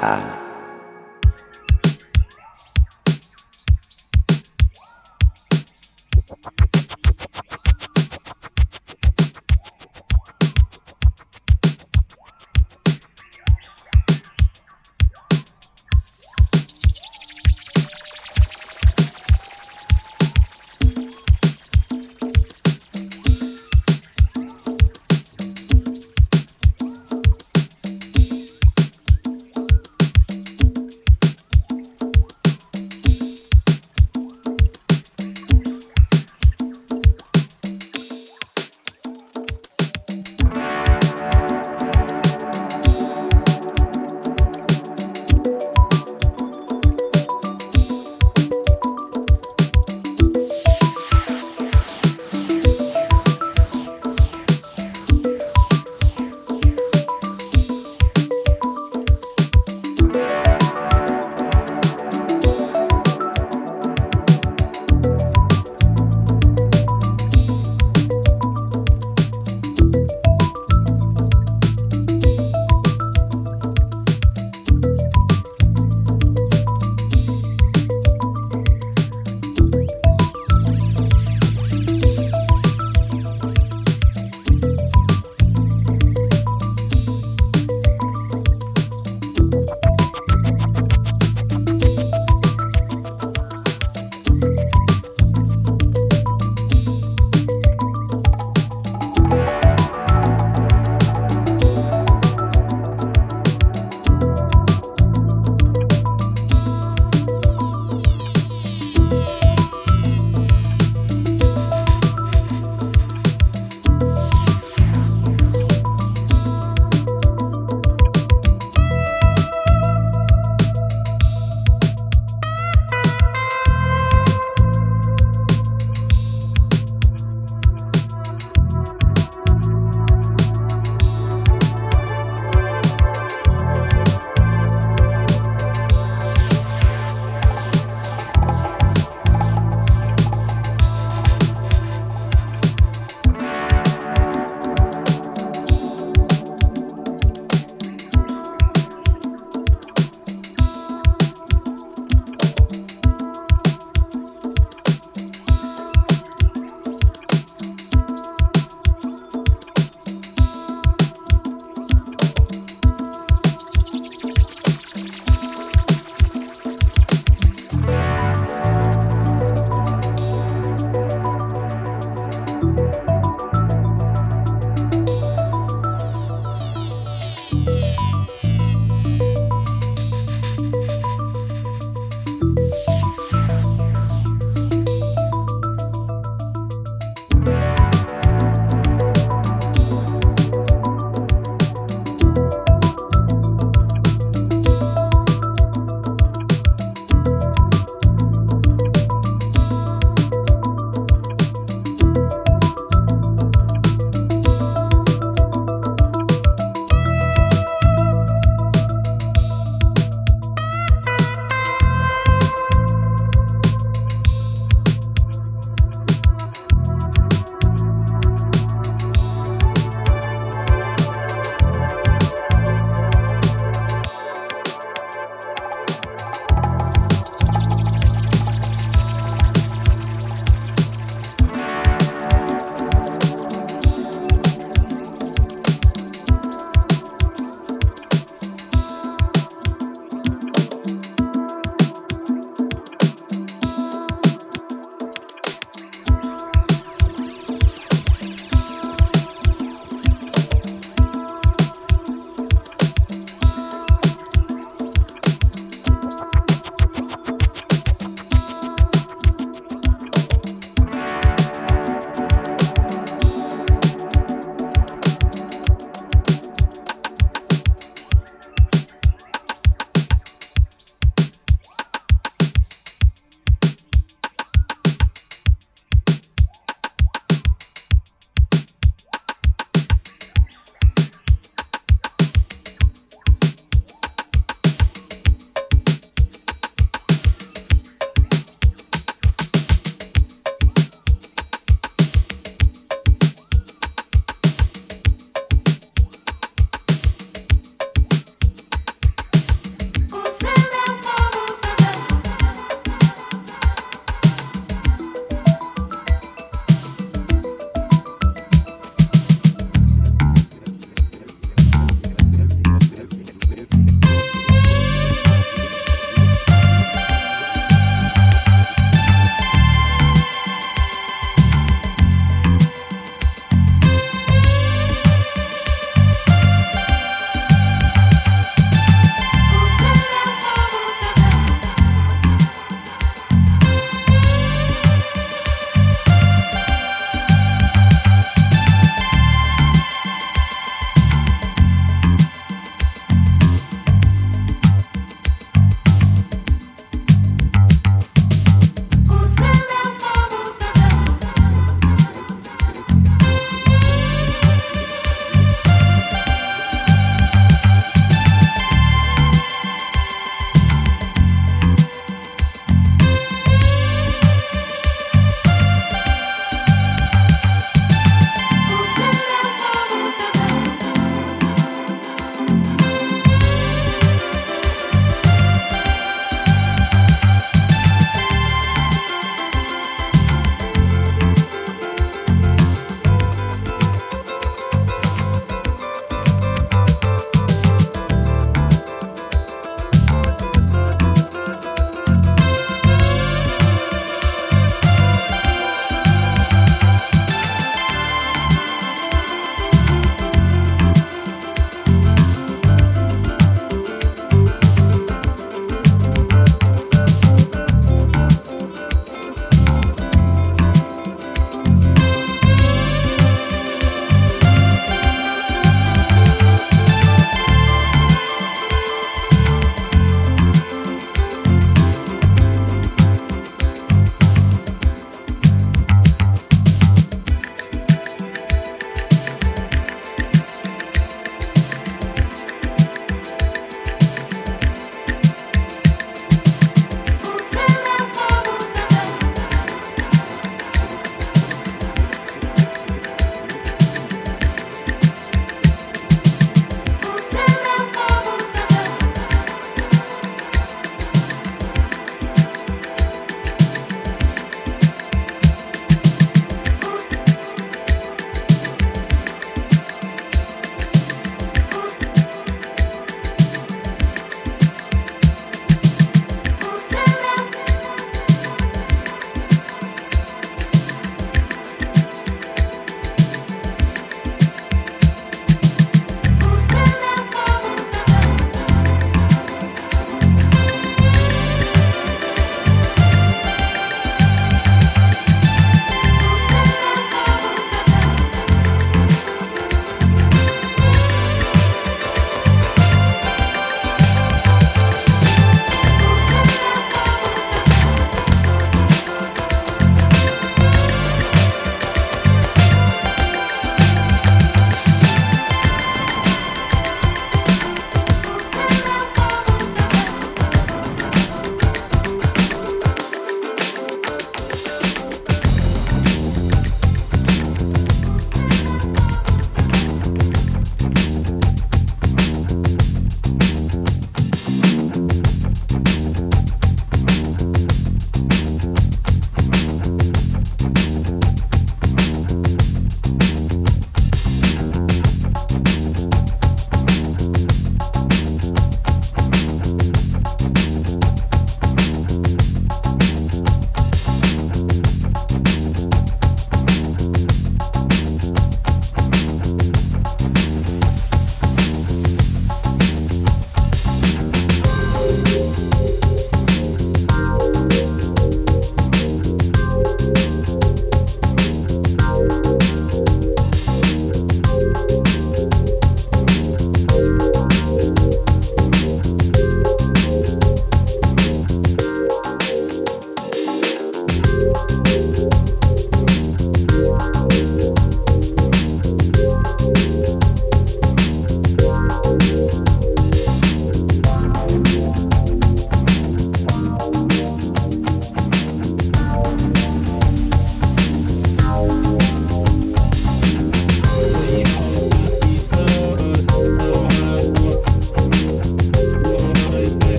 Bye.